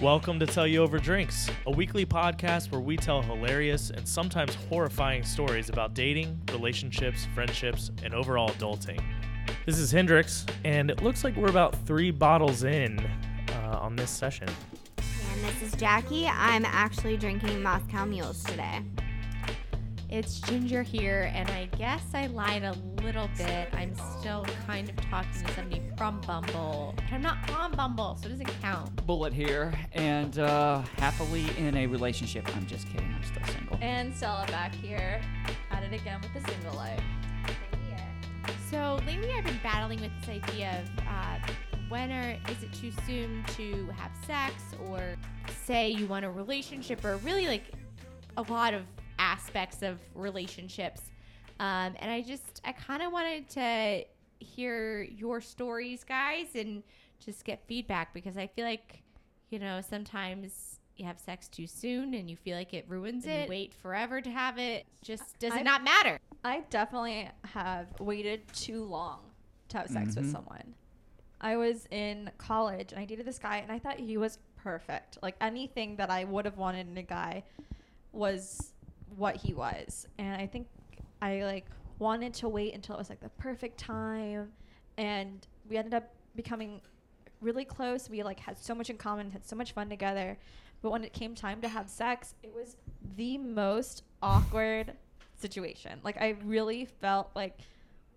Welcome to Tell You Over Drinks, a weekly podcast where we tell hilarious and sometimes horrifying stories about dating, relationships, friendships, and overall adulting. This is Hendrix, and it looks like we're about three bottles in uh, on this session. And this is Jackie. I'm actually drinking Moscow Mules today. It's Ginger here, and I guess I lied a little bit. I'm still kind of talking to somebody from Bumble, but I'm not on Bumble, so it doesn't count. Bullet here, and uh, happily in a relationship. I'm just kidding. I'm still single. And Stella back here at it again with the single life. So lately, I've been battling with this idea of uh, when are is it too soon to have sex, or say you want a relationship, or really like a lot of aspects of relationships. Um, and I just I kind of wanted to hear your stories, guys, and just get feedback because I feel like you know sometimes you have sex too soon and you feel like it ruins it. Wait forever to have it. Just does I- it not matter? I definitely have waited too long to have sex with Mhm. someone. I was in college and I dated this guy and I thought he was perfect. Like anything that I would have wanted in a guy was what he was. And I think I like wanted to wait until it was like the perfect time and we ended up becoming really close. We like had so much in common, had so much fun together. But when it came time to have sex, it was the most awkward situation. Like I really felt like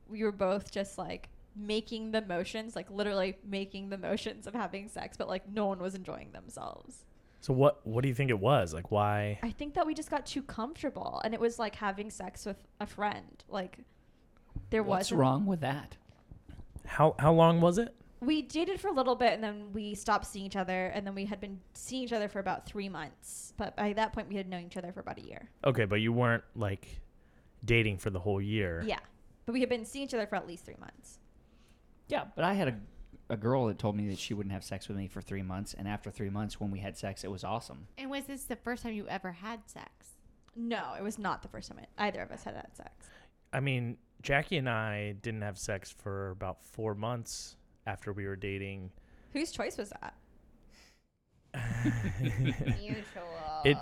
we were both just like making the motions, like literally making the motions of having sex, but like no one was enjoying themselves. So what what do you think it was? Like why? I think that we just got too comfortable and it was like having sex with a friend. Like there was What's was wrong with that? How how long was it? we dated for a little bit and then we stopped seeing each other and then we had been seeing each other for about three months. But by that point we had known each other for about a year. Okay, but you weren't like dating for the whole year. Yeah. But we had been seeing each other for at least three months. Yeah, but I had a, a girl that told me that she wouldn't have sex with me for three months, and after three months, when we had sex, it was awesome. And was this the first time you ever had sex? No, it was not the first time either of us had had sex. I mean, Jackie and I didn't have sex for about four months after we were dating. Whose choice was that? Mutual. It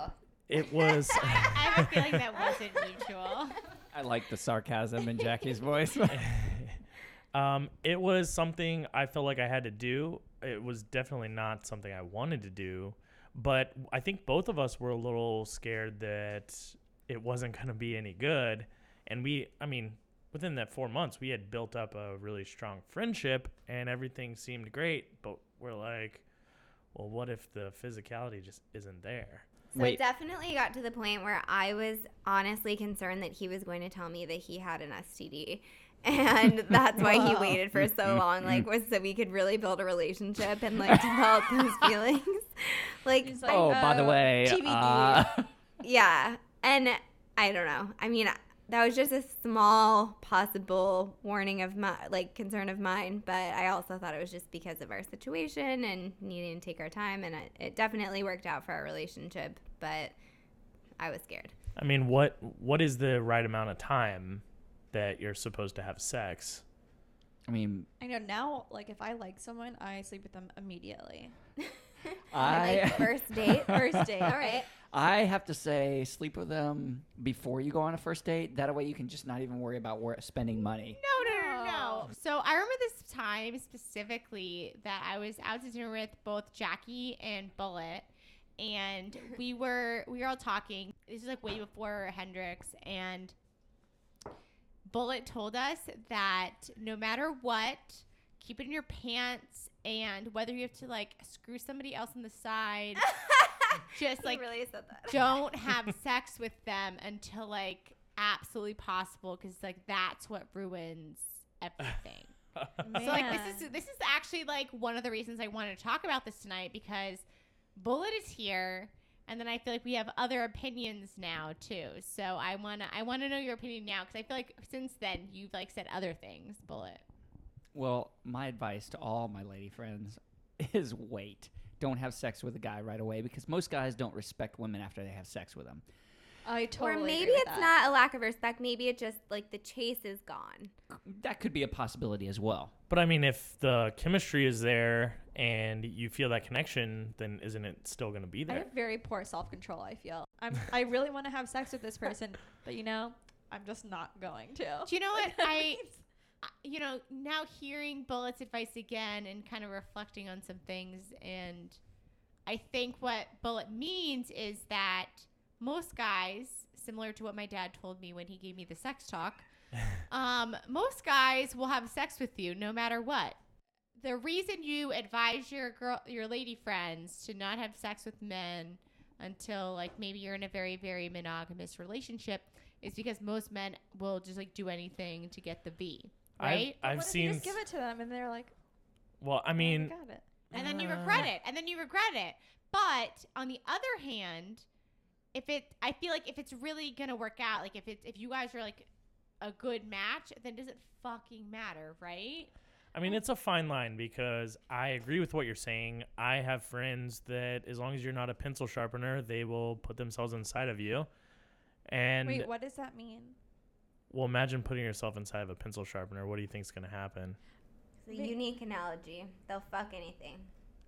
it was I have a feeling that wasn't mutual. I like the sarcasm in Jackie's voice. um it was something I felt like I had to do. It was definitely not something I wanted to do, but I think both of us were a little scared that it wasn't going to be any good. And we, I mean, within that 4 months we had built up a really strong friendship and everything seemed great, but we're like, well, what if the physicality just isn't there? So Wait. it definitely got to the point where I was honestly concerned that he was going to tell me that he had an STD. And that's why he waited for so long, like was so we could really build a relationship and like develop those feelings. Like, like, oh, by the uh, way, TBD. uh, yeah. And I don't know. I mean, that was just a small possible warning of my like concern of mine, but I also thought it was just because of our situation and needing to take our time and it, it definitely worked out for our relationship, but I was scared. I mean, what what is the right amount of time that you're supposed to have sex? I mean, I know now, like if I like someone, I sleep with them immediately. I Like first date. First date. All right. I have to say, sleep with them before you go on a first date. That way, you can just not even worry about where, spending money. No, no, no, no. Oh. So I remember this time specifically that I was out to dinner with both Jackie and Bullet, and we were we were all talking. This is like way before Hendrix, and Bullet told us that no matter what, keep it in your pants, and whether you have to like screw somebody else on the side, just like really said that. don't have sex with them until like absolutely possible because like that's what ruins everything. So like this is this is actually like one of the reasons I wanted to talk about this tonight because Bullet is here and then I feel like we have other opinions now too. So I want to I want to know your opinion now cuz I feel like since then you've like said other things, Bullet. Well, my advice to all my lady friends is wait. Don't have sex with a guy right away because most guys don't respect women after they have sex with them. I totally. or maybe agree it's that. not a lack of respect. Maybe it just like the chase is gone. That could be a possibility as well. But I mean, if the chemistry is there and you feel that connection, then isn't it still going to be there? I there? have very poor self control. I feel I'm. I really want to have sex with this person, but you know, I'm just not going to. Do you know what I, I- you know, now hearing Bullet's advice again and kind of reflecting on some things, and I think what Bullet means is that most guys, similar to what my dad told me when he gave me the sex talk, um, most guys will have sex with you no matter what. The reason you advise your girl, your lady friends to not have sex with men until like maybe you're in a very very monogamous relationship is because most men will just like do anything to get the V, right? I've, I've what if you seen. just give it to them and they're like, well, I "Oh, mean, got it. and then you Uh, regret it, and then you regret it. But on the other hand, if it, I feel like if it's really gonna work out, like if it's if you guys are like a good match, then does it fucking matter, right? I mean, it's a fine line because I agree with what you're saying. I have friends that, as long as you're not a pencil sharpener, they will put themselves inside of you. And Wait, what does that mean? well, imagine putting yourself inside of a pencil sharpener. What do you think's going to happen? It's a unique analogy. They'll fuck anything.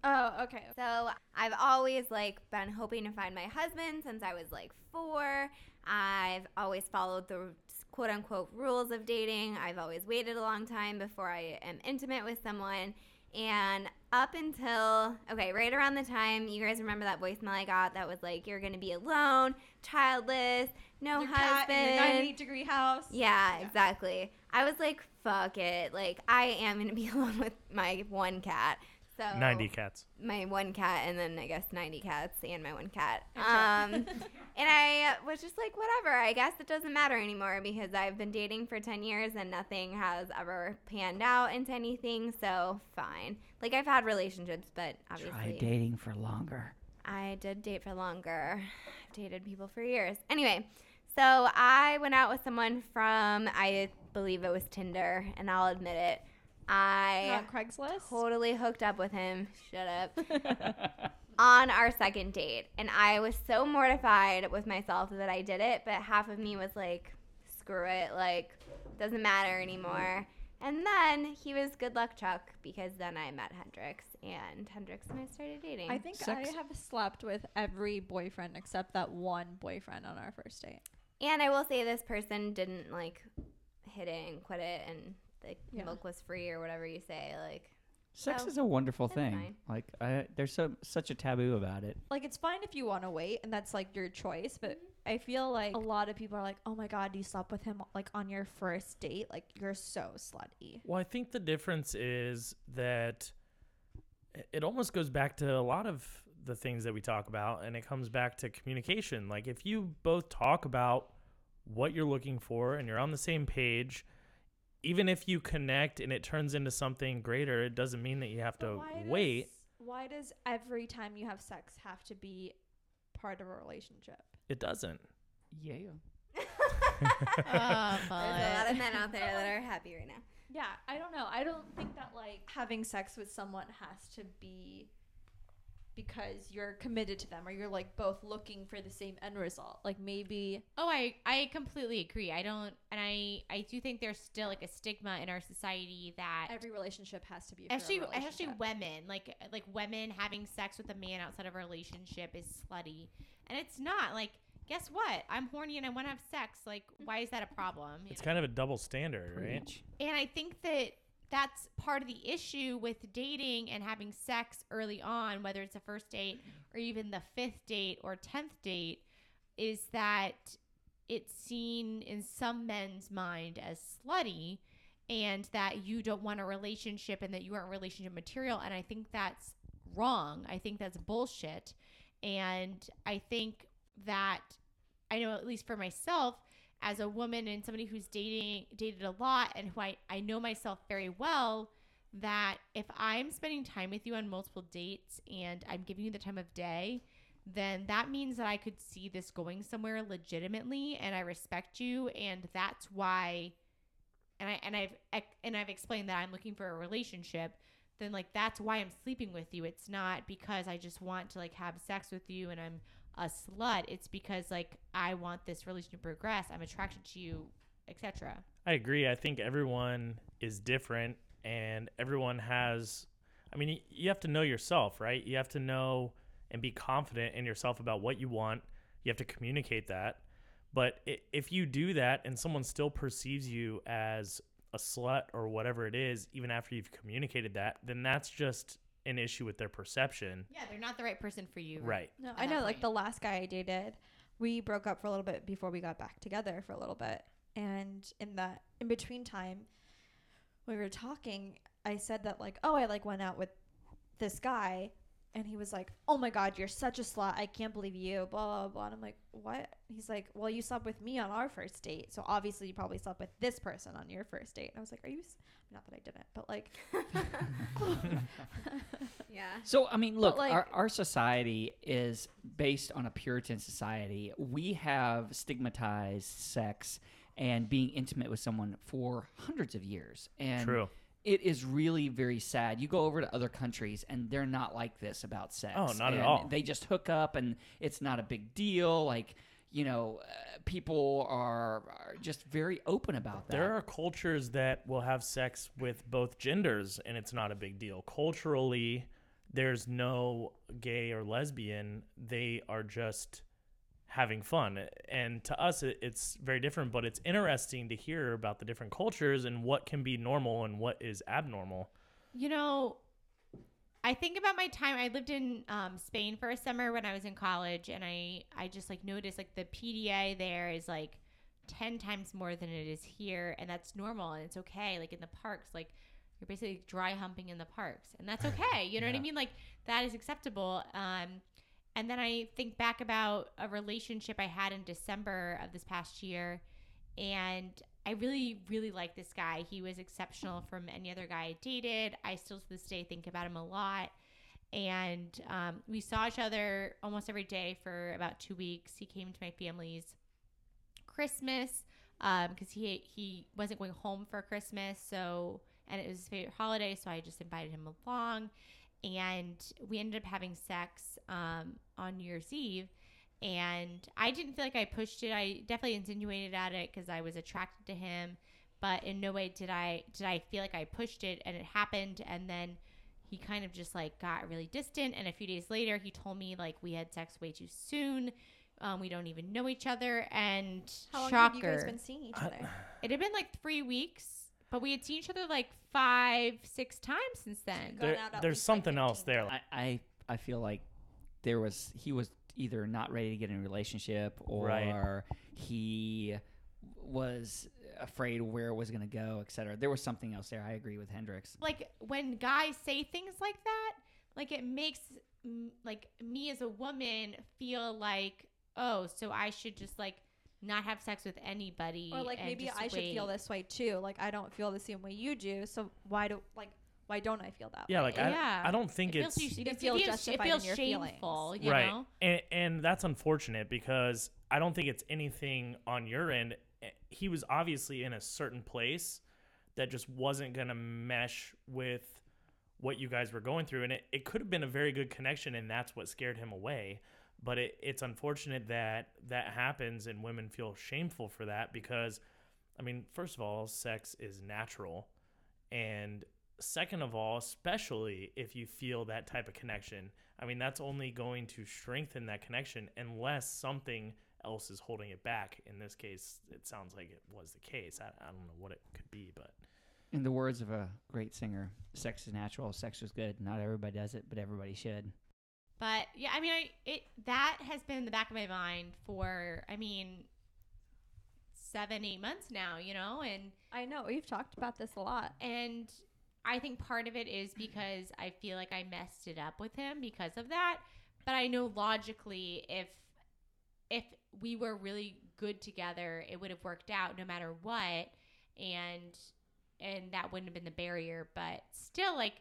Oh, okay. So I've always like been hoping to find my husband since I was like four. I've always followed the quote unquote rules of dating. I've always waited a long time before I am intimate with someone. And up until okay, right around the time you guys remember that voicemail I got that was like, "You're gonna be alone, childless, no your cat husband." in your 98 degree house. Yeah, exactly. I was like, fuck it. Like, I am going to be alone with my one cat. So 90 cats. My one cat, and then I guess 90 cats and my one cat. Um, and I was just like, whatever. I guess it doesn't matter anymore because I've been dating for 10 years and nothing has ever panned out into anything. So, fine. Like, I've had relationships, but obviously. Try dating for longer. I did date for longer. I've dated people for years. Anyway, so I went out with someone from, I believe it was Tinder, and I'll admit it. I Not Craigslist. totally hooked up with him. Shut up. on our second date. And I was so mortified with myself that I did it, but half of me was like, screw it. Like, doesn't matter anymore. And then he was good luck Chuck because then I met Hendrix and Hendrix and I started dating. I think Sex- I have slept with every boyfriend except that one boyfriend on our first date. And I will say this person didn't like hit it and quit it, and the Yeah. milk was free or whatever you say. Like, Sex So, is a wonderful thing. fine. Like I, there's so such a taboo about it. Like it's fine if you want to wait and that's like your choice, but mm-hmm. I feel like a lot of people are like, "Oh my god, you slept with him like on your first date? Like you're so slutty." Well, I think the difference is that it almost goes back to a lot of the things that we talk about, and it comes back to communication. Like, if you both talk about what you're looking for and you're on the same page, even if you connect and it turns into something greater, it doesn't mean that you have But to why wait. Does, why does every time you have sex have to be part of a relationship? It doesn't. Yeah. Oh, there's a lot of men out there that are happy right now. Yeah, I don't know. I don't think that like having sex with someone has to be because you're committed to them or you're like both looking for the same end result. Like maybe Oh, I I completely agree. I don't, and I I do think there's still like a stigma in our society that every relationship has to be for a especially especially relationship. women like like women having sex with a man outside of a relationship is slutty, and it's not. Like, guess what? I'm horny and I want to have sex. Like, mm-hmm. why is that a problem? you It's know? kind of a double standard, right? And I think that that's part of the issue with dating and having sex early on, whether it's a first date or even the fifth date or tenth date, is that it's seen in some men's mind as slutty and that you don't want a relationship and that you aren't relationship material. And I think that's wrong. I think that's bullshit. And I think that I know, at least for myself, as a woman and somebody who's dating dated a lot and who I, I know myself very well that if I'm spending time with you on multiple dates and I'm giving you the time of day, then that means that I could see this going somewhere legitimately and I respect you and that's why and I and I've and I've explained that I'm looking for a relationship then like that's why I'm sleeping with you. It's not because I just want to like have sex with you and I'm a slut. It's because like I want this relationship to progress. I'm attracted to you, etc. I agree. I think everyone is different and everyone has I mean, you have to know yourself, right? You have to know and be confident in yourself about what you want. You have to communicate that. But if you do that and someone still perceives you as a slut or whatever it is, even after you've communicated that, then that's just an issue with their perception. Yeah, they're not the right person for you. Right. No, I that know. Like the last guy I dated, we broke up for a little bit before we got back together for a little bit, and in that in between time, we were talking. I said that like, oh, I like went out with this guy, and he was like, oh my god, you're such a slut. I can't believe you. Blah blah blah. And I'm like, what? He's like, well, you slept with me on our first date, so obviously you probably slept with this person on your first date. And I was like, are you? S-? Not that I didn't, but like, Yeah. So I mean, look, like- our, our society is based on a Puritan society. We have stigmatized sex and being intimate with someone for hundreds of years, and True. It is really very sad. You go over to other countries, and they're not like this about sex. Oh, not at all. They just hook up, and it's not a big deal. Like you know, uh, people are, are just very open about that. There are cultures that will have sex with both genders and it's not a big deal. Culturally, there's no gay or lesbian. They are just having fun. And to us, it, it's very different, but it's interesting to hear about the different cultures and what can be normal and what is abnormal. You know, I think about my time. I lived in um, Spain for a summer when I was in college, and I I just like noticed like the PDA there is like ten times more than it is here, and that's normal and it's okay. Like in the parks, like you're basically dry humping in the parks, and that's okay. You know what I mean? Like that is acceptable. Um, and then I think back about a relationship I had in December of this past year, and I really, really like this guy. He was exceptional from any other guy I dated. I still to this day think about him a lot. And um, we saw each other almost every day for about two weeks. He came to my family's Christmas because he he wasn't going home for Christmas, so and it was his favorite holiday, so I just invited him along, and we ended up having sex um, on New Year's Eve, and I didn't feel like I pushed it. I definitely insinuated at it because I was attracted to him, but in no way did I did I feel like I pushed it, and it happened, and then he kind of just like got really distant, and a few days later he told me like we had sex way too soon. Um, we don't even know each other, and how long shocker. have you guys been seeing each other? It had been like three weeks, but we had seen each other like five, six times since then. There, out at there's least, like, something else 15 there. I, I I feel like there was he was either not ready to get in a relationship or Right. he was afraid where it was going to go, etc. There was something else there. I agree with Hendrix. Like when guys say things like that, like it makes mm, like me as a woman feel like, oh, so I should just like not have sex with anybody. or like and maybe just I should feel this way too. Like I don't feel the same way you do, so why do like why don't I feel that Yeah, way? like I, Yeah. I don't think It it's feels, You it can feel feels, justified it in feels your feelings. shameful, you right know? and, and that's unfortunate because i don't think it's anything on your end Eh, he was obviously in a certain place that just wasn't going to mesh with what you guys were going through and it, it could have been a very good connection and that's what scared him away but it, it's unfortunate that that happens and women feel shameful for that because i mean first of all sex is natural and second of all especially if you feel that type of connection i mean that's only going to strengthen that connection unless something else is holding it back in this case it sounds like it was the case i, I don't know what it could be but In the words of a great singer, sex is natural, sex is good. Not everybody does it, but everybody should. But yeah, I mean, I it that has been in the back of my mind for I mean, seven eight months now, you know, and I know we've talked about this a lot. and I think part of it is because I feel like I messed it up with him because of that. But I know logically, if if we were really good together, it would have worked out no matter what, and and that wouldn't have been the barrier. But still, like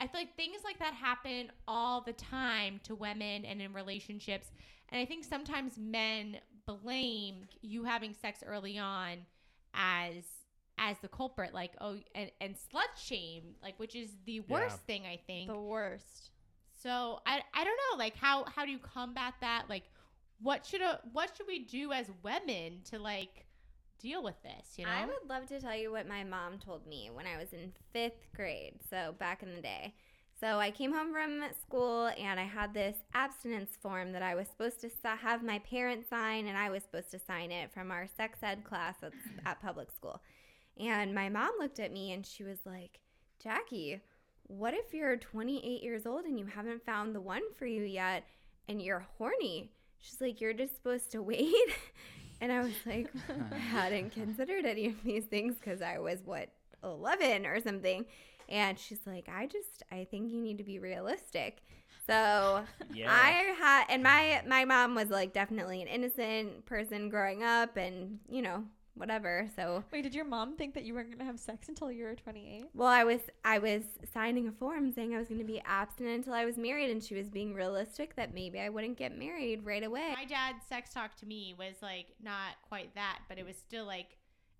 I feel like things like that happen all the time to women and in relationships. And I think sometimes men blame you having sex early on as as the culprit, like oh, and, and slut shame, like which is the worst thing I think. The worst. So I I don't know, like how how do you combat that? Like what should a what should we do as women to like deal with this? You know, I would love to tell you what my mom told me when I was in fifth grade. So back in the day. So I came home from school and I had this abstinence form that I was supposed to have my parents sign and I was supposed to sign it from our sex ed class at, at public school. And my mom looked at me and she was like, Jackie, what if you're 28 years old and you haven't found the one for you yet and you're horny? She's like, You're just supposed to wait. And I was like, I hadn't considered any of these things because I was, what, 11 or something. And she's like, I just, I think you need to be realistic. So Yeah. I had, and my my mom was like definitely an innocent person growing up, and you know whatever. So Wait, did your mom think that you weren't gonna have sex until you were 28? well, I was I was signing a form saying I was going to be abstinent until I was married, and she was being realistic that maybe I wouldn't get married right away. My dad's sex talk to me was like not quite that, but it was still like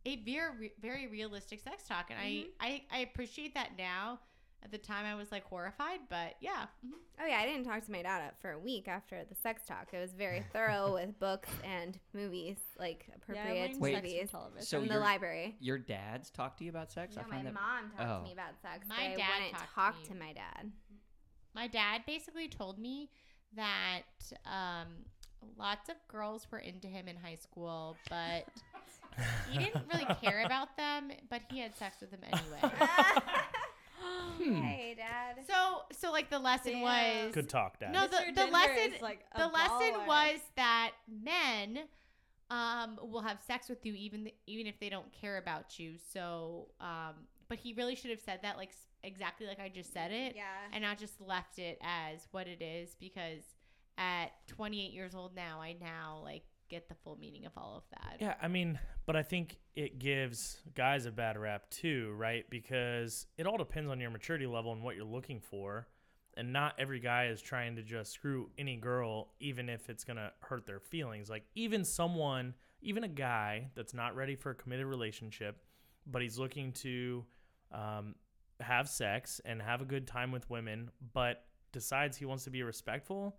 a very very realistic sex talk, and Mhm. I, I I appreciate that now. At the time, I was like horrified, but yeah, mhm. Oh yeah, I didn't talk to my dad for a week after the sex talk. It was very thorough with books and movies, like appropriate Wait, movies television. So from the your- library. Your dad's talked to you about sex? No, I my that mom talked oh. to me about sex. My but I dad wouldn't talked to talk me. to my dad. my dad basically told me that um, lots of girls were into him in high school, but he didn't really care about them. But he had sex with them anyway. Hmm. Hey, dad. So, so like the lesson Damn. was Good talk, Dad. No, the, the Denver lesson like, a the lesson was that men um, will have sex with you even th- even if they don't care about you. So, um, but he really should have said that like exactly like I just said it, Yeah. and not just left it as what it is. Because at 28 years old now, I now like get the full meaning of all of that. Yeah, I mean, but I think it gives guys a bad rap too, right? Because it all depends on your maturity level and what you're looking for. And not every guy is trying to just screw any girl, even if it's going to hurt their feelings. Like, even someone, even a guy that's not ready for a committed relationship, but he's looking to um, have sex and have a good time with women, but decides he wants to be respectful,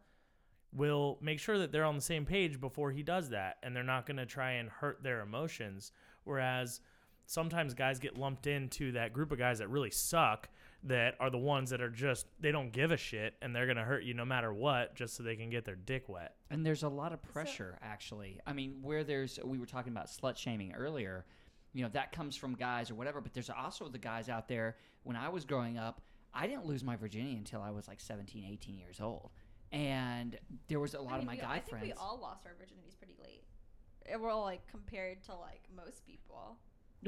will make sure that they're on the same page before he does that and they're not going to try and hurt their emotions whereas sometimes guys get lumped into that group of guys that really suck that are the ones that are just they don't give a shit and they're going to hurt you no matter what just so they can get their dick wet And there's a lot of pressure, actually. I mean, where there's, we were talking about slut shaming earlier, you know, that comes from guys or whatever, but there's also the guys out there. When I was growing up, I didn't lose my virginity until I was like 17, 18 years old. And there was a lot I of my we- guy I think friends. we all lost our virginities pretty late. Eh, We're all like compared to like most people.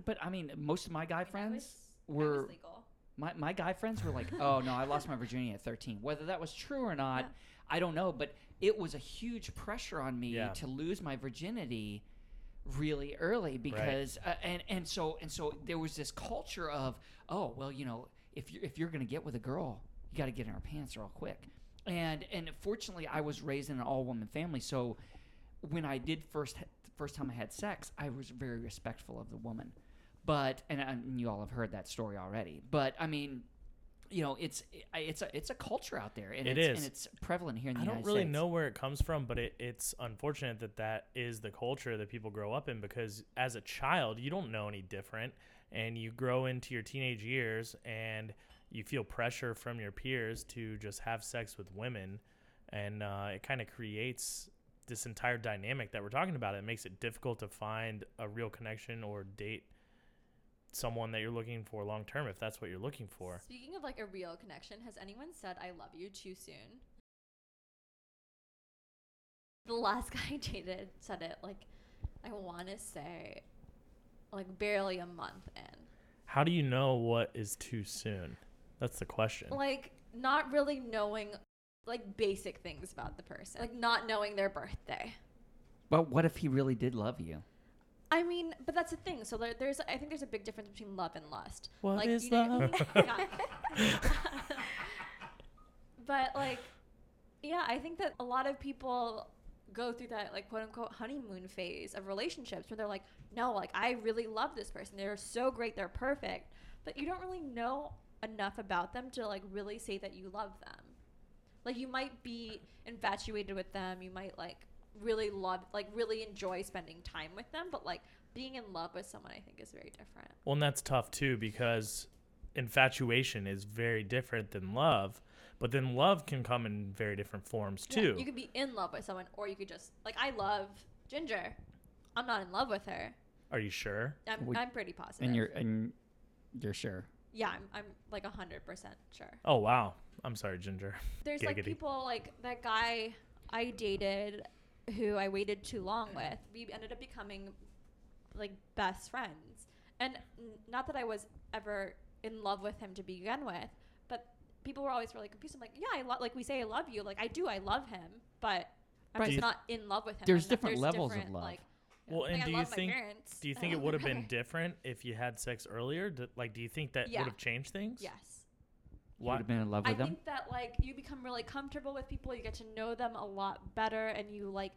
but I mean, most of my guy I mean, friends was- were. was legal. My, my guy friends were like, oh no, I lost my virginity at 13. Whether that was true or not, Yeah. I don't know. But it was a huge pressure on me Yeah. to lose my virginity really early because uh, and and so and so there was this culture of oh well you know if you're if you're gonna get with a girl you got to get in her pants real quick and and fortunately I was raised in an all woman family so when I did first first time I had sex I was very respectful of the woman but and, and you all have heard that story already but I mean you know it's it's a it's a culture out there and It it's, is. and it's prevalent here in the i don't really States. know where it comes from but it, it's unfortunate that that is the culture that people grow up in because as a child you don't know any different and you grow into your teenage years and you feel pressure from your peers to just have sex with women and uh, it kind of creates this entire dynamic that we're talking about it makes it difficult to find a real connection or date someone that you're looking for long term if that's what you're looking for Speaking of like a real connection, has anyone said "I love you" too soon? The last guy I dated said it like I want to say like barely a month in. how do you know what is too soon that's the question Like not really knowing like basic things about the person, like not knowing their birthday. but what if he really did love you I mean, but that's the thing. So there, there's, I think there's a big difference between love and lust. What like, is you know- love? Yeah. but like, yeah, I think that a lot of people go through that like quote unquote honeymoon phase of relationships where they're like, no, like I really love this person. They're so great. They're perfect. But you don't really know enough about them to like really say that you love them. Like you might be infatuated with them. You might like really love, like really enjoy spending time with them. But like being in love with someone, I think is very different. Well, and that's tough too because infatuation is very different than love. But then love can come in very different forms Yeah, too. you could be in love with someone, or you could just like I love Ginger. I'm not in love with her. Are you sure? I'm, Would- I'm pretty positive. And you're and you're sure. Yeah, I'm, I'm like hundred percent sure. Oh wow. I'm sorry, Ginger. There's like Giggity. people like that guy I dated who I waited too long with. We ended up becoming like best friends. And n- not that I was ever in love with him to begin with, but people were always really confused. I'm like, yeah, I lo- like we say I love you. Like I do, I love him, but I'm Right. just you- not in love with him. There's I'm not- different levels of love. Like, Well, like, and I do you my think parents. do you think it would have been different if you had sex earlier? D- like, do you think that Yeah. would have changed things? Yes. You would have been in love I with them. think that like you become really comfortable with people, you get to know them a lot better, and you like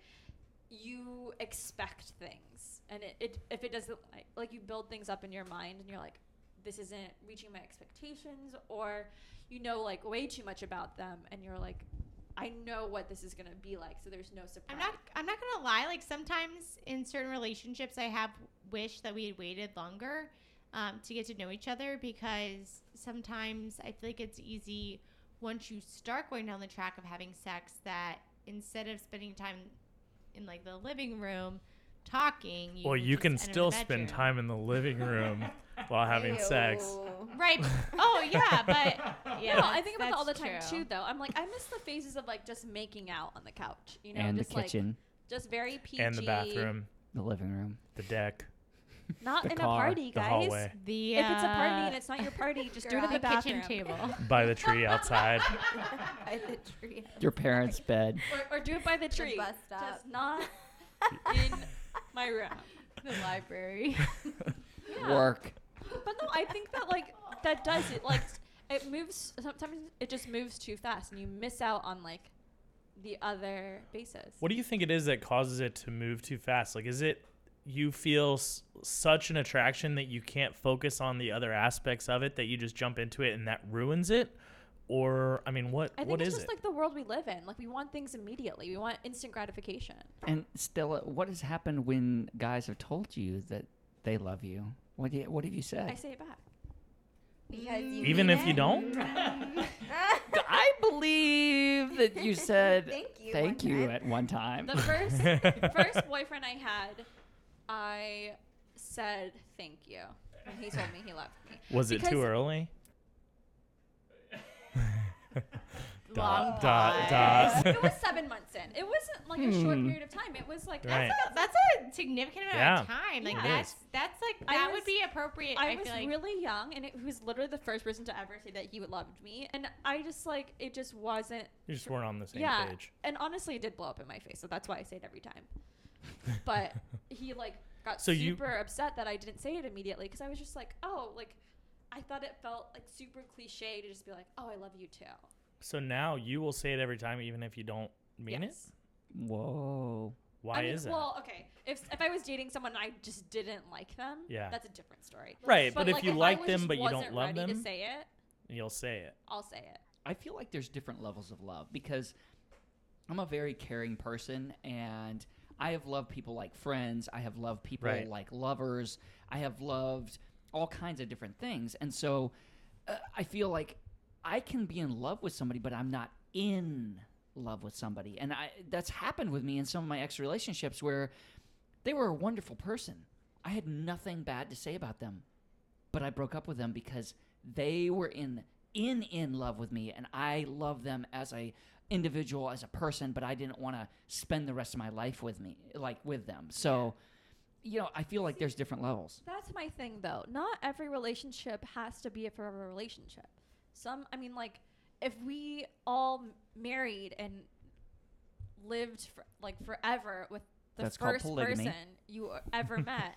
you expect things, and it, it if it doesn't like, like you build things up in your mind, and you're like, this isn't reaching my expectations, or you know like way too much about them, and you're like, I know what this is gonna be like, so there's no surprise. I'm not. I'm not gonna lie. Like sometimes in certain relationships, I have wished that we had waited longer um, to get to know each other because sometimes I feel like it's easy once you start going down the track of having sex that instead of spending time in like the living room talking, you Well, you can still spend time in the living room while having sex. Right. Oh yeah, but yeah. no, I think about that all the time true. too, though. I'm like, I miss the phases of like just making out on the couch, you know, and the just like kitchen, just very PG. And the bathroom, the living room. the deck, Not the in car, a party, the guys. hallway, The If it's a party uh, and it's not your party, just do it at the the bathroom. kitchen table. by the tree outside. By the tree. Your parents' bed. Or, or do it by the tree. bus stop. Just not in my room. the library. Yeah. Work. But no, I think that like that does it. Like it moves. Sometimes it just moves too fast, and you miss out on like the other bases. What do you think it is that causes it to move too fast? Like, is it you feel s- such an attraction that you can't focus on the other aspects of it that you just jump into it and that ruins it? Or, I mean, what I think what it's is just it? like the world we live in. Like we want things immediately. We want instant gratification. And Stella, uh, what has happened when guys have told you that they love you? What do you, what have you said? I say it back. Because you Even mean if you don't? I believe that you said Thank you. thank one you at one time. The first first boyfriend I had, I said thank you when he told me he loved me. Was it too early? Long Dot, dot, pause. dot. it was seven months in. It wasn't like a short Hmm. period of time. It was like Right. That's a significant amount Yeah. of time. Like Yeah. It that's is. that's like I that was- would be appropriate. I, I, was feel like really young, and it, he was literally the first person to ever say that he would loved me, and I just like it just wasn't. You just weren't on the same yeah, page. and honestly, it did blow up in my face, so that's why I say it every time. But he like got So you- super upset that I didn't say it immediately because I was just like, oh, like I thought it felt like super cliche to just be like, oh, I love you too. So now you will say it every time, even if you don't mean it? Whoa. Why I mean, is that? Well, okay. If if I was dating someone and I just didn't like them, Yeah. that's a different story. right, but, if like, you I like them but you don't love ready them, to say it, you'll say it. I'll say it. I feel like there's different levels of love because I'm a very caring person and I have loved people like friends. I have loved people Right. like lovers. I have loved all kinds of different things. And so uh, I feel like I can be in love with somebody, but I'm not in love with somebody. And I, that's happened with me in some of my ex relationships where they were a wonderful person. I had nothing bad to say about them but I broke up with them because they were in in in love with me and I love them as a individual as a person but I didn't want to spend the rest of my life with me like with them. So you know, I feel like there's different levels. That's my thing, though. Not every relationship has to be a forever relationship. Some, I mean, like, if we all married and lived for, like forever with the That's first person you ever met,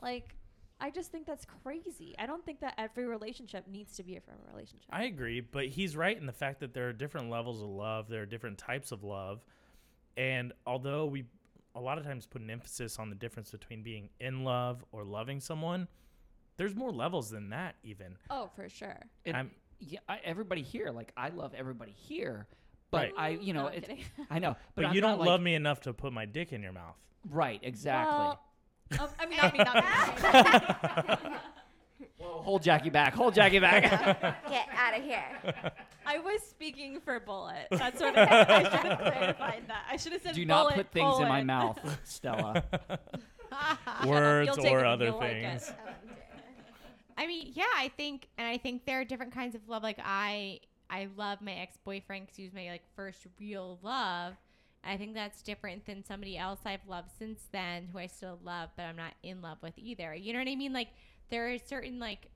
like, I just think that's crazy. I don't think that every relationship needs to be a forever relationship. I agree, but he's right in the fact that there are different levels of love, there are different types of love. And although we a lot of times put an emphasis on the difference between being in love or loving someone, there's more levels than that even. oh, for sure. And I'm- yeah, I, everybody here like I love everybody here, but Right. I you know, No, I'm it. I know, But, but, you I'm don't like- love me enough to put my dick in your mouth. right, exactly. Well, um, I mean, not me, not me. Whoa, hold Jackie back. Hold Jackie back. Get out of here. I was speaking for bullet. That's what I, I should have clarified that. I should have said Do bullet, not put things in my mouth, Stella. Words or other you'll like it. things. Oh, I mean, yeah, I think, and I think there are different kinds of love. Like I, I love my ex boyfriend because he was my like first real love. I think that's different than somebody else I've loved since then, who I still love, but I'm not in love with either. You know what I mean? Like there are certain like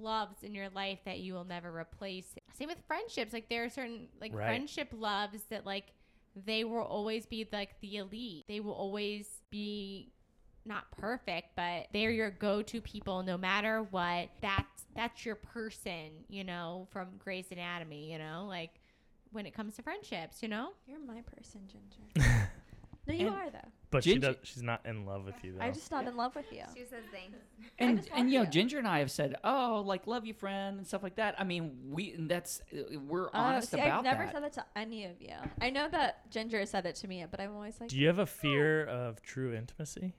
loves in your life that you will never replace. Same with friendships. Like there are certain like Right. friendship loves that like they will always be like the elite. They will always be not perfect, but they're your go-to people no matter what. That's that's your person, you know, from Grey's Anatomy, you know, like when it comes to friendships, you know? You're my person, Ginger. no, you And- are though. But she does, she's not in love with you though. I'm just not in love with you. She says things. and and you know you. Ginger and I have said, oh, like love you, friend, and stuff like that. I mean, we and that's we're Uh, honest see, about I've never that. said that to any of you. I know that Ginger said it to me, but I'm always like, Do you have a fear of true intimacy?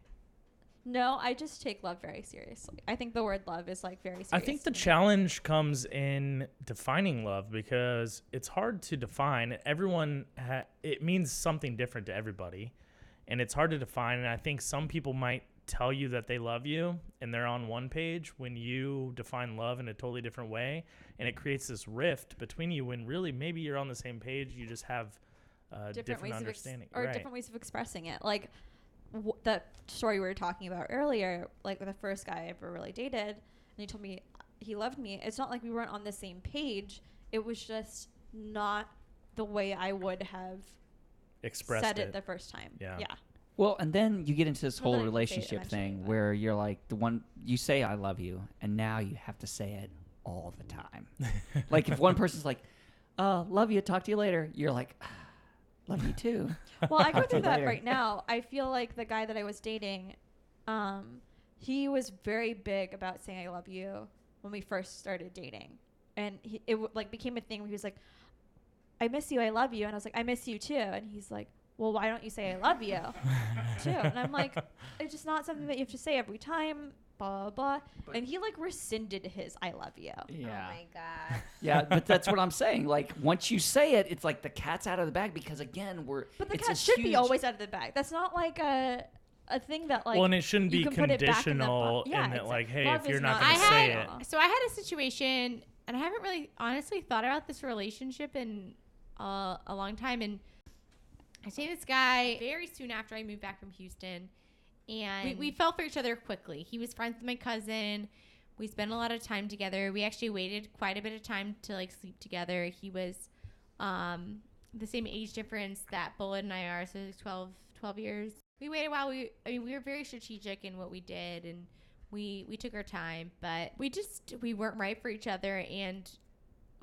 no, I just take love very seriously. I think the word love is like very serious. I think the challenge comes in defining love because it's hard to define. Everyone, ha- it means something different to everybody, and it's hard to define. And I think some people might tell you that they love you and they're on one page when you define love in a totally different way, and it creates this rift between you when really maybe you're on the same page. You just have a different, ways understanding, of ex- or right? different ways of expressing it. Like w- the story we were talking about earlier, like the first guy I ever really dated, and he told me he loved me. It's not like we weren't on the same page. It was just not the way I would have Expressed said it. it. the first time. Yeah. Yeah. Well, and then you get into this Well, whole then I can say it relationship thing but- where you're like the one you say I love you, and now you have to say it all the time. like if one person's like, "Uh, love you, talk to you later," you're like, "Ah, "Love you too." Well, I go through that later. right now. I feel like the guy that I was dating, um, he was very big about saying "I love you" when we first started dating, and he, it w- like became a thing where he was like, "I miss you, I love you," and I was like, "I miss you too," and he's like, "Well, why don't you say I love you too?" And I'm like, "It's just not something that you have to say every time." Blah blah, blah. and he like rescinded his "I love you." Yeah. Oh my god. Yeah, but that's what I'm saying. Like once you say it, it's like the cat's out of the bag because again, we're But the it's cat a should be always out of the bag. That's not like a a thing that like well, and it shouldn't be can put it back in the conditional yeah, in that, like, hey, if you're not not going I to say had- it, So I had a situation, and I haven't really honestly thought about this relationship in uh, a long time. And I dated this guy very soon after I moved back from Houston, and we, we fell for each other quickly. He was friends with my cousin. We spent a lot of time together. We actually waited quite a bit of time to like sleep together. He was um, the same age difference that Bullet and I are, so like 12, 12 years. We waited a while we, I mean, we were very strategic in what we did, and we we took our time, but we just we weren't right for each other, and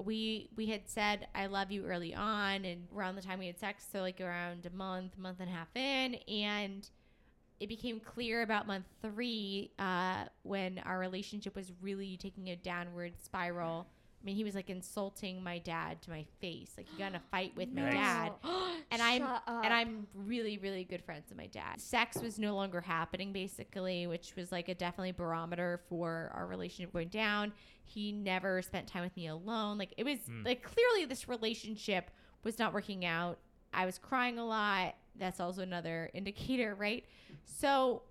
we we had said I love you early on, and around the time we had sex, so like around a month, month and a half in, and it became clear about month three uh, when our relationship was really taking a downward spiral. I mean, he was like insulting my dad to my face. Like he got in a fight with my Nice. dad, and I'm up. and I'm really really good friends with my dad. Sex was no longer happening basically, which was like a definitely barometer for our relationship going down. He never spent time with me alone. Like it was Hmm. like clearly this relationship was not working out. I was crying a lot. That's also another indicator, right? So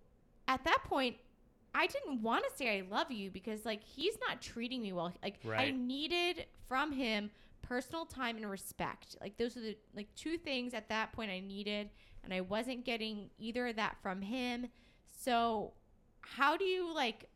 at that point, I didn't want to say I love you because like he's not treating me well. Like I needed from him personal time and respect. Like those are the like two things at that point I needed and I wasn't getting either of that from him. So how do you like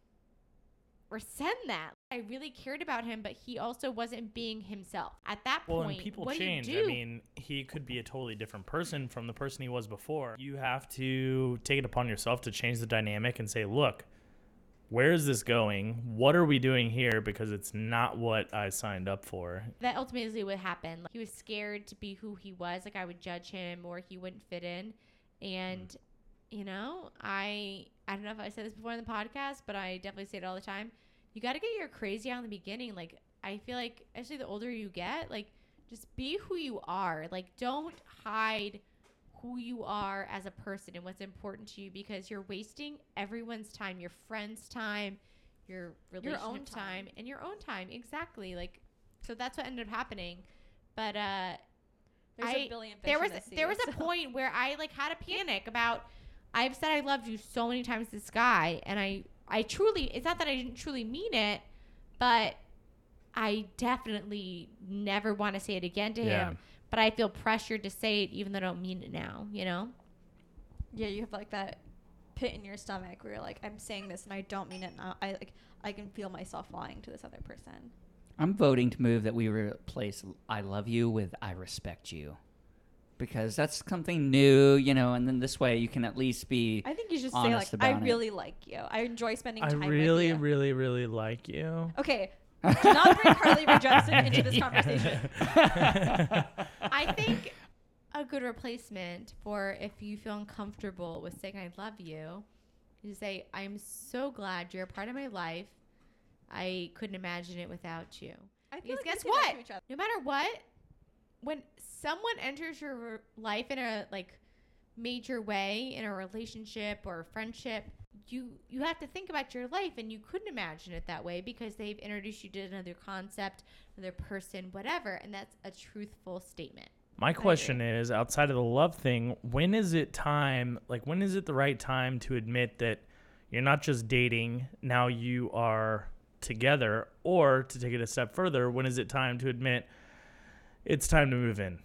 resent that? I really cared about him, but he also wasn't being himself. At that point, Well, point, and people what change. do you I mean, he could be a totally different person from the person he was before. You have to take it upon yourself to change the dynamic and say, look, where is this going? What are we doing here? Because it's not what I signed up for. that ultimately what happened. Like, he was scared to be who he was. Like I would judge him or he wouldn't fit in. And mm. you know, I I don't know if I said this before in the podcast, but I definitely say it all the time. You got to get your crazy out in the beginning. Like I feel like actually the older you get, like just be who you are. Like don't hide who you are as a person and what's important to you because you're wasting everyone's time, your friends' time, your Your own time. time. and your own time exactly like so that's what ended up happening but uh There's I- a billion fish there in was the sea, there was a point where I like had a panic about I've said I loved you so many times this guy and I I truly it's not that I didn't truly mean it but I definitely never want to say it again to Yeah. him but I feel pressured to say it even though I don't mean it now you know Yeah, you have like that pit in your stomach where you're like, I'm saying this and I don't mean it. Now. I like I can feel myself lying to this other person. I'm voting to move that we replace "I love you" with "I respect you," because that's something new, you know. And then this way, you can at least be. I think you should say like, I about it. really like you. I enjoy spending I time really, with you. I really, really, really like you. okay, do not bring Carly Rae Jepsen into this conversation. I think a good replacement for if you feel uncomfortable with saying I love you is to say I'm so glad you're a part of my life. I couldn't imagine it without you. I feel Because like guess say to what? each other. No matter what, when someone enters your life in a like major way in a relationship or a friendship, you you have to think about your life and you couldn't imagine it that way because they've introduced you to another concept, another person, whatever, and that's a truthful statement. My question is outside of the love thing, when is it time, like, when is it the right time to admit that you're not just dating, now you are together? Or to take it a step further, when is it time to admit it's time to move in?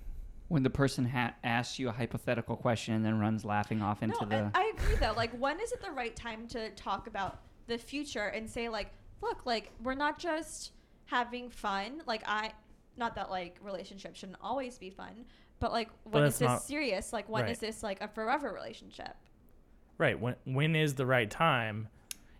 When the person ha- asks you a hypothetical question and then runs laughing off into no, the. I, I agree though. Like, when is it the right time to talk about the future and say like, look, like we're not just having fun. Like I, not that like relationships shouldn't always be fun, but like when is that's this not- serious? Like when is right. this like a forever relationship? Right. When when is the right time?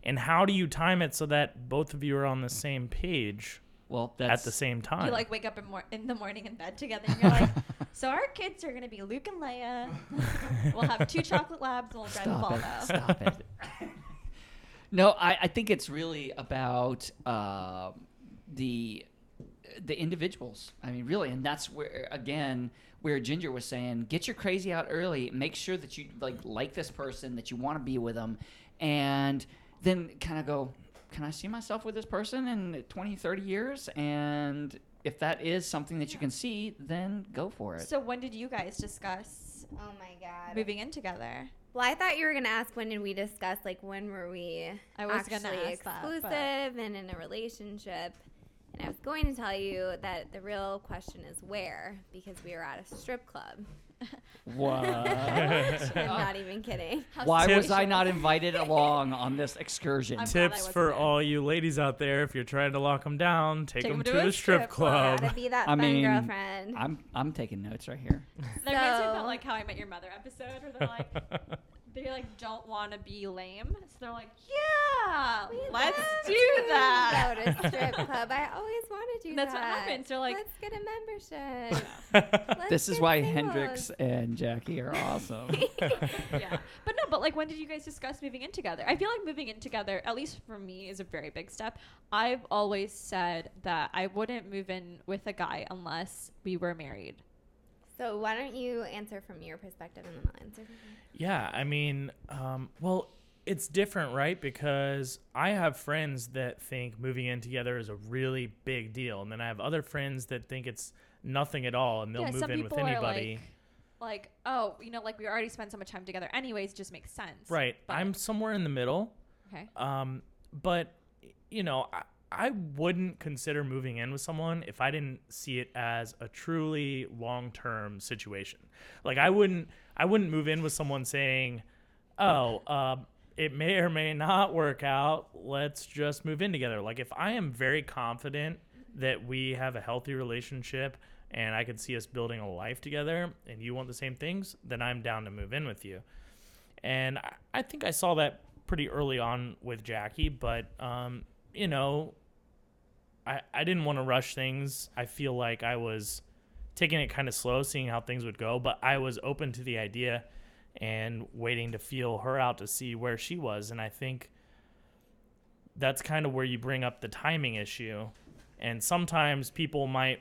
And how do you time it so that both of you are on the same page well, that's at the same time? You like wake up in, mor- in the morning in bed together and you're like, so our kids are gonna be Luke and Leia. we'll have two chocolate labs and we'll drive a Stop it. Stop it. no, I, I think it's really about uh, the the individuals. I mean, really, and that's where again where Ginger was saying, get your crazy out early. Make sure that you like like this person, that you want to be with them, and then kind of go, can I see myself with this person in 20, 30 years? And if that is something that you can see, then go for it. So when did you guys discuss Oh my god. moving in together? Well, I thought you were gonna ask when did we discuss like when were we I was actually gonna ask that, exclusive and in a relationship. And I was going to tell you that the real question is where because we were at a strip club. what? I'm not even kidding. Why was I not invited along on this excursion? I'm glad I Tips wasn't for there. all you ladies out there: if you're trying to lock them down, take, Take them 'em to, to a a strip, strip club. Gotta be that I fun mean, girlfriend. I'm I'm taking notes right here. That reminds me So- like how I met your mother episode where they're like they like don't want to be lame. So they're like, Yeah, We let's love do to that. Go to strip club. I always want to do That's that. what happens. They're like- let's get a membership. Let's this is get why singles." Hendrix and Jackie are awesome. yeah. But no, but like when did you guys discuss moving in together? I feel like moving in together, at least for me, is a very big step. I've always said that I wouldn't move in with a guy unless we were married. So why don't you answer from your perspective and then I'll answer from mine. Yeah, I mean, um, well, it's different, right? Because I have friends that think moving in together is a really big deal, and then I have other friends that think it's nothing at all, and they'll yeah, move in with people are anybody. like, like, oh, you know, like we already spend so much time together, anyways, just makes sense. right. But- I'm somewhere in the middle. Okay. Um, but you know, I, I wouldn't consider moving in with someone if I didn't see it as a truly long-term situation. Like I wouldn't, I wouldn't move in with someone saying, "Oh, uh, it may or may not work out. Let's just move in together." Like if I am very confident that we have a healthy relationship and I could see us building a life together, and you want the same things, then I'm down to move in with you. And I, I think I saw that pretty early on with Jackie, but um, you know, I I didn't want to rush things. I feel like I was taking it kind of slow, seeing how things would go, but I was open to the idea and waiting to feel her out to see where she was. And I think that's kind of where you bring up the timing issue. And sometimes people might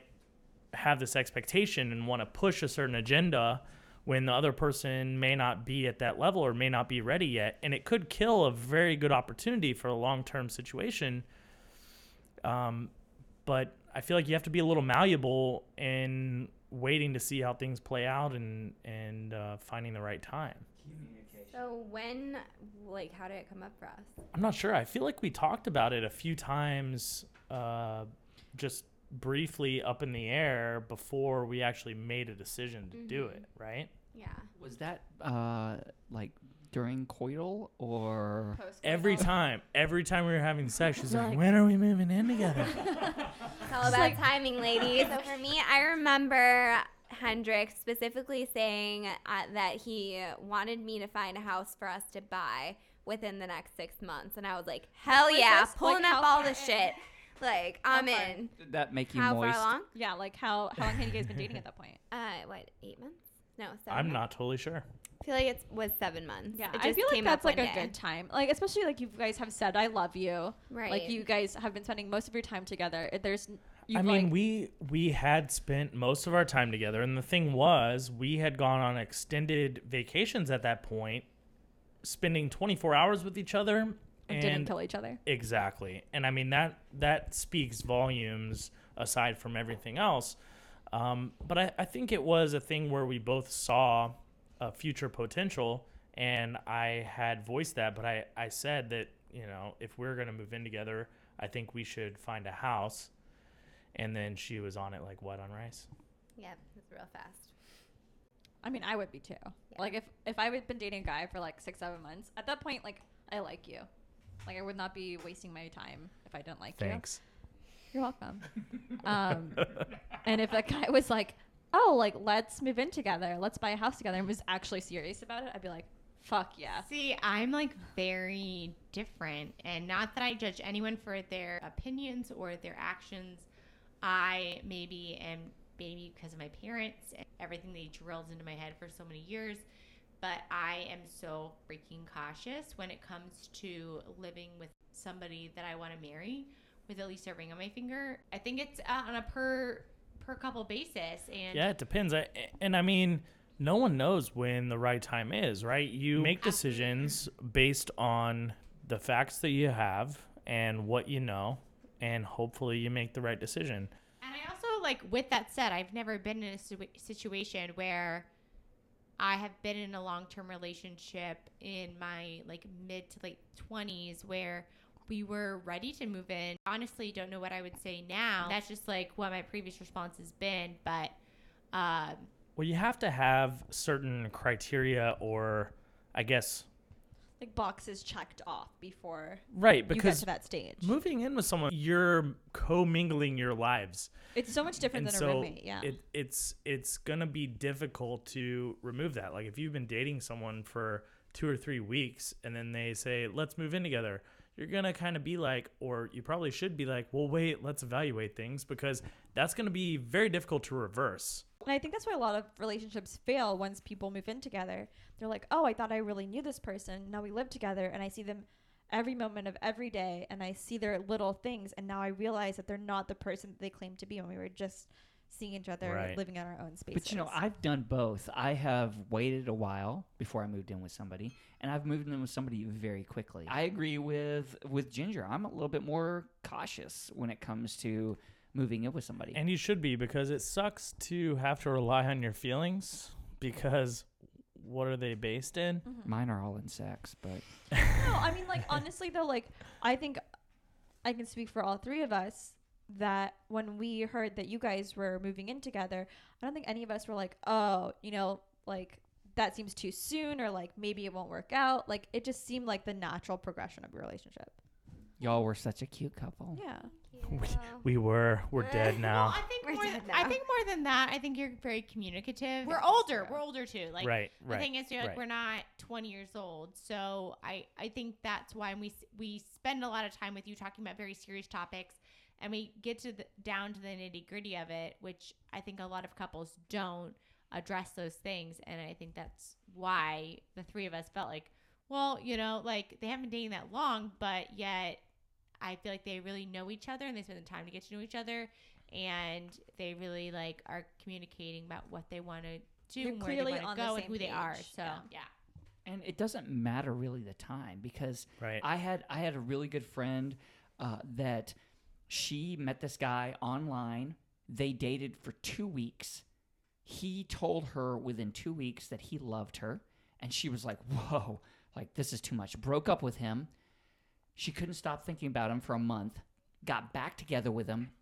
have this expectation and want to push a certain agenda when the other person may not be at that level or may not be ready yet and it could kill a very good opportunity for a long-term situation um, but i feel like you have to be a little malleable in waiting to see how things play out and and uh, finding the right time. So when, like, how did it come up for us? i'm not sure. I feel like we talked about it a few times uh, just briefly up in the air before we actually made a decision to do it right? Yeah. Was that uh, like during coital or? Every time, every time we were having sex, she's like, Like- "When are we moving in together?" It's all about timing, ladies. So for me, I remember Hendrik specifically saying uh, that he wanted me to find a house for us to buy within the next six months, and I was like, "Hell was yeah!" this? Pulling Like, up all the shit. Like I'm far? in. Did that make you How moist? far along? Yeah, like how how long had you guys been dating at that point? Uh, what? Eight months? No, seven. I'm months? not totally sure. I feel like it was seven months. Yeah, it I just feel like that's like a day. good time. Like especially like you guys have said, I love you. Right. Like you guys have been spending most of your time together. There's, you've I mean, like, we we had spent most of our time together, and the thing was, we had gone on extended vacations at that point, spending 24 hours with each other, and and didn't kill each other. Exactly. And I mean that that speaks volumes aside from everything else. Um, but I, I think it was a thing where we both saw a future potential and I had voiced that, but I, I said that, you know, if we're gonna move in together, I think we should find a house. And then she was on it like what on rice. Yeah, it's real fast. I mean, I would be too. Like if if I had been dating a guy for like six seven months, at that point, like I like you. Like I would not be wasting my time if I didn't like you. Thanks. You're welcome. um, and if that guy was like, "Oh, like let's move in together, let's buy a house together," and was actually serious about it, I'd be like, "Fuck yeah." See, I'm like very different, and not that I judge anyone for their opinions or their actions. I maybe am maybe because of my parents and everything they drilled into my head for so many years, but I am so freaking cautious when it comes to living with somebody that I want to marry with at least a ring on my finger. I think it's uh, on a per per couple basis, and Yeah, it depends. I, and I mean, no one knows when the right time is, right? You make decisions based on the facts that you have and what you know, and hopefully you make the right decision. And I also like with that said, I've never been in a situation where I have been in a long-term relationship in my like mid to late 20s where we were ready to move in. Honestly, don't know what I would say now. That's just like what my previous response has been, but um Well, you have to have certain criteria, or I guess, Like boxes checked off before right? you get Because to that stage. moving in with someone, you're commingling your lives. It's so much different and than so a roommate. Yeah. it, it's it's gonna be difficult to remove that. Like if you've been dating someone for two or three weeks and then they say let's move in together, you're gonna kind of be like, or you probably should be like, well, wait, let's evaluate things because that's gonna be very difficult to reverse. And I think that's why a lot of relationships fail once people move in together. They're like, oh, I thought I really knew this person. Now we live together and I see them every moment of every day and I see their little things. And now I realize that they're not the person that they claim to be when we were just seeing each other Right. living in our own spaces. But you know, I've done both. I have waited a while before I moved in with somebody, and I've moved in with somebody very quickly. I agree with with Ginger. I'm a little bit more cautious when it comes to moving in with somebody. And you should be because it sucks to have to rely on your feelings because what are they based in? Mm-hmm. Mine are all in sex, but no, I mean, like, honestly, though, like, I think I can speak for all three of us that when we heard that you guys were moving in together, I don't think any of us were like, oh, you know, like, that seems too soon, or like, maybe it won't work out. Like, it just seemed like the natural progression of your relationship. y'all were such a cute couple. Yeah. We, we were we're dead now. Well, I think We're more dead th- I think more than that, I think you're very communicative. We're older. We're older too. Like right, the right. thing is, you're like, right. we're not 20 years old, so I I think that's why we s- we spend a lot of time with you talking about very serious topics, and we get to the, down to the nitty gritty of it, which I think a lot of couples don't address those things, and I think that's why the three of us felt like, well, you know, like they haven't been dating that long, but yet I feel like they really know each other and they spend the time to get to know each other and they really like are communicating about what they want to do, You're and where they want on to the go and same who they are. So Yeah. yeah. and it doesn't matter really the time because Right. I had I had a really good friend uh, that she met this guy online. They dated for two weeks. He told her within two weeks that he loved her, and she was like, "Whoa, like this is too much." Broke up with him. She couldn't stop thinking about him for a month. Got back together with him.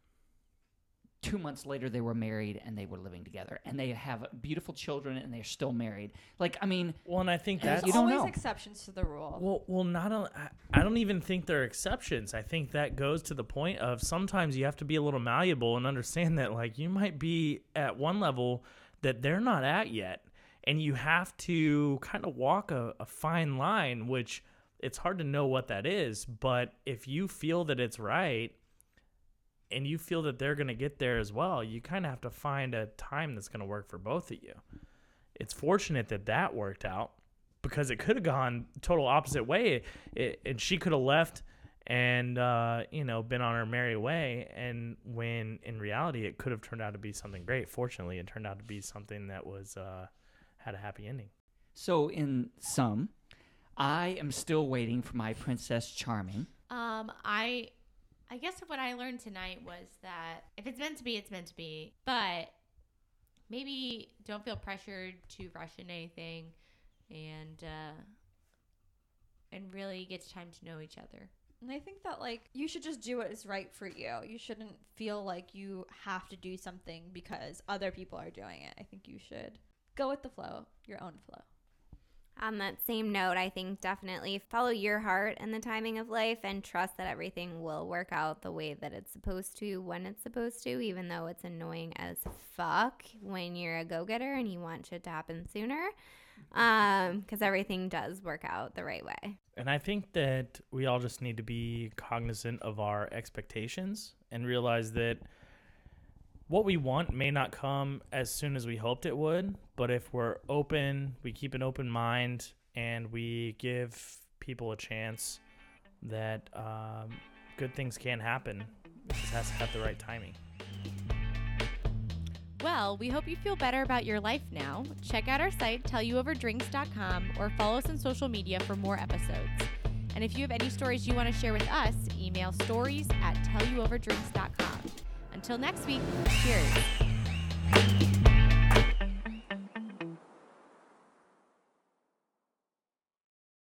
Two months later, they were married and they were living together, and they have beautiful children, and they're still married. Like, I mean, Well, and I think There's that's You don't always know. exceptions to the rule. Well, well, not. A, I- I don't even think they're exceptions. I think that goes to the point of sometimes you have to be a little malleable and understand that like you might be at one level that they're not at yet, and you have to kind of walk a, a fine line, which it's hard to know what that is. But if you feel that it's right, and you feel that they're gonna get there as well, you kind of have to find a time that's gonna work for both of you. It's fortunate that that worked out because it could have gone total opposite way it, and she could have left and uh, you know been on her merry way and when in reality it could have turned out to be something great fortunately it turned out to be something that was uh, had a happy ending So, in sum, I am still waiting for my Princess Charming. Um, I, I guess what I learned tonight was that if it's meant to be, it's meant to be. But maybe don't feel pressured to rush into anything, and uh, and really get time to know each other. And I think that like you should just do what is right for you. You shouldn't feel like you have to do something because other people are doing it. I think you should go with the flow, your own flow. On that same note, I think definitely follow your heart and the timing of life and trust that everything will work out the way that it's supposed to when it's supposed to, even though it's annoying as fuck when you're a go getter and you want shit to happen sooner. Um, because everything does work out the right way. and i think that we all just need to be cognizant of our expectations and realize that what we want may not come as soon as we hoped it would, but if we're open, we keep an open mind, and we give people a chance, that um, good things can happen. It just has to have the right timing. Well, we hope you feel better about your life now. Check out our site, tellyouoverdrinks.com, or follow us on social media for more episodes. And if you have any stories you want to share with us, email stories at tellyouoverdrinks.com. Until next week, cheers.